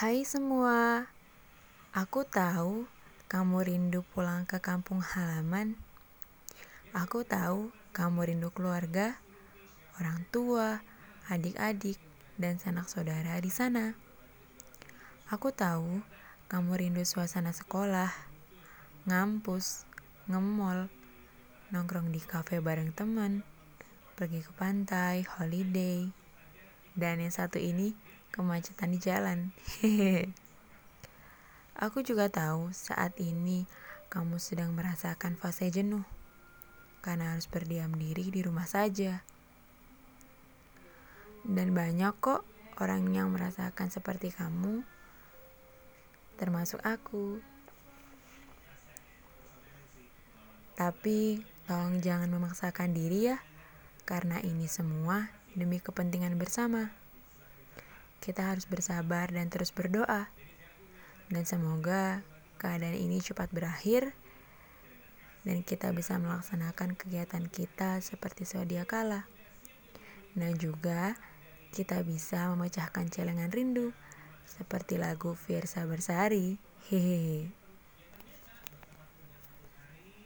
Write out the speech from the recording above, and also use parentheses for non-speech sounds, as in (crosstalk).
Hai semua, aku tahu kamu rindu pulang ke kampung halaman. Aku tahu kamu rindu keluarga, orang tua, adik-adik, dan sanak saudara di sana. Aku tahu kamu rindu suasana sekolah, ngampus, ngemol, nongkrong di kafe bareng teman, pergi ke pantai, holiday, dan yang satu ini kemacetan di jalan. (laughs) Aku juga tahu saat ini kamu sedang merasakan fase jenuh karena harus berdiam diri di rumah saja. Dan banyak kok orang yang merasakan seperti kamu, termasuk aku. Tapi tolong jangan memaksakan diri ya, karena ini semua demi kepentingan bersama. Kita harus bersabar dan terus berdoa. Dan semoga keadaan ini cepat berakhir dan kita bisa melaksanakan kegiatan kita seperti sedia kala. Dan juga kita bisa memecahkan celengan rindu seperti lagu Fiersa Bersari. Hehehe.